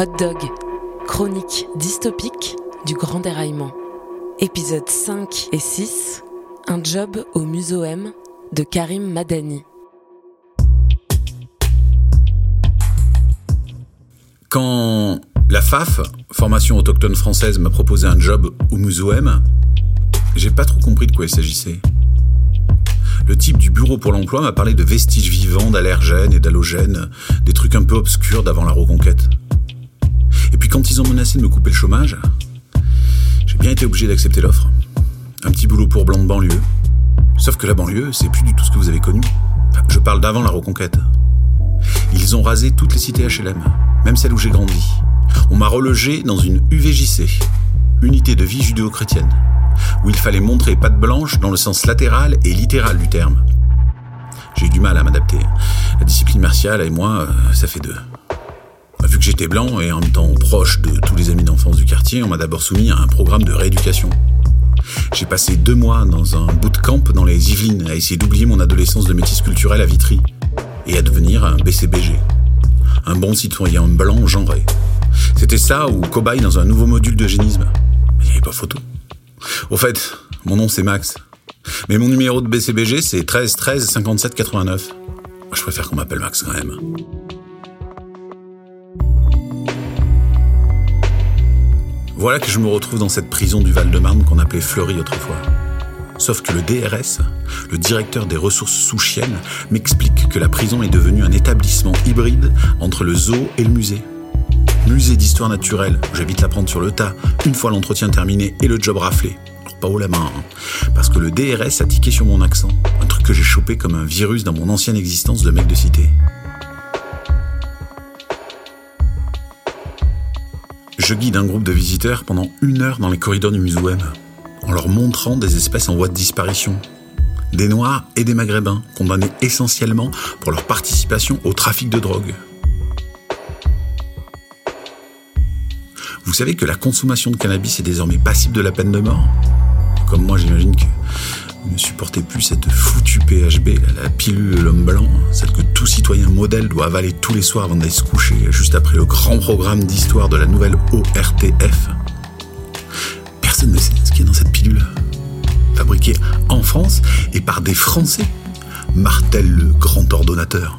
Hot Dog, chronique dystopique du grand déraillement. Épisodes 5 et 6, un job au muséum de Karim Madani. Quand la FAF, formation autochtone française, m'a proposé un job au muséum, j'ai pas trop compris de quoi il s'agissait. Le type du bureau pour l'emploi m'a parlé de vestiges vivants, d'allergènes et d'halogènes, des trucs un peu obscurs d'avant la reconquête. Puis quand ils ont menacé de me couper le chômage, j'ai bien été obligé d'accepter l'offre. Un petit boulot pour blanc de banlieue. Sauf que la banlieue, c'est plus du tout ce que vous avez connu. je parle d'avant la reconquête. Ils ont rasé toutes les cités HLM, même celles où j'ai grandi. On m'a relogé dans une UVJC, unité de vie judéo-chrétienne où il fallait montrer patte blanche dans le sens latéral et littéral du terme. J'ai eu du mal à m'adapter. La discipline martiale et moi, euh, ça fait deux. J'étais blanc et en même temps proche de tous les amis d'enfance du quartier, on m'a d'abord soumis à un programme de rééducation. J'ai passé deux mois dans un bootcamp dans les Yvelines à essayer d'oublier mon adolescence de métis culturel à Vitry et à devenir un BCBG. Un bon citoyen blanc genré. C'était ça ou cobaye dans un nouveau module d'eugénisme. Il n'y avait pas photo. Au fait, mon nom c'est Max. Mais mon numéro de BCBG c'est 13 13 57 89. je préfère qu'on m'appelle Max quand même. Voilà que je me retrouve dans cette prison du Val-de-Marne qu'on appelait Fleury autrefois. Sauf que le DRS, le directeur des ressources souchiennes, m'explique que la prison est devenue un établissement hybride entre le zoo et le musée musée d'histoire naturelle. J'habite la prendre sur le tas, une fois l'entretien terminé et le job raflé. Alors pas haut la main, hein. parce que le DRS a tiqué sur mon accent. Un truc que j'ai chopé comme un virus dans mon ancienne existence de mec de cité. Je guide un groupe de visiteurs pendant une heure dans les corridors du Muséum, en leur montrant des espèces en voie de disparition. Des Noirs et des Maghrébins, condamnés essentiellement pour leur participation au trafic de drogue. Vous savez que la consommation de cannabis est désormais passible de la peine de mort? Comme moi, j'imagine que plus cette foutue PHB, la, pilule de l'homme blanc, celle que tout citoyen modèle doit avaler tous les soirs avant d'aller se coucher, juste après le grand programme d'histoire de la nouvelle ORTF. Personne ne sait ce qu'il y a dans cette pilule. Fabriquée en France et par des Français, martèle le grand ordonnateur.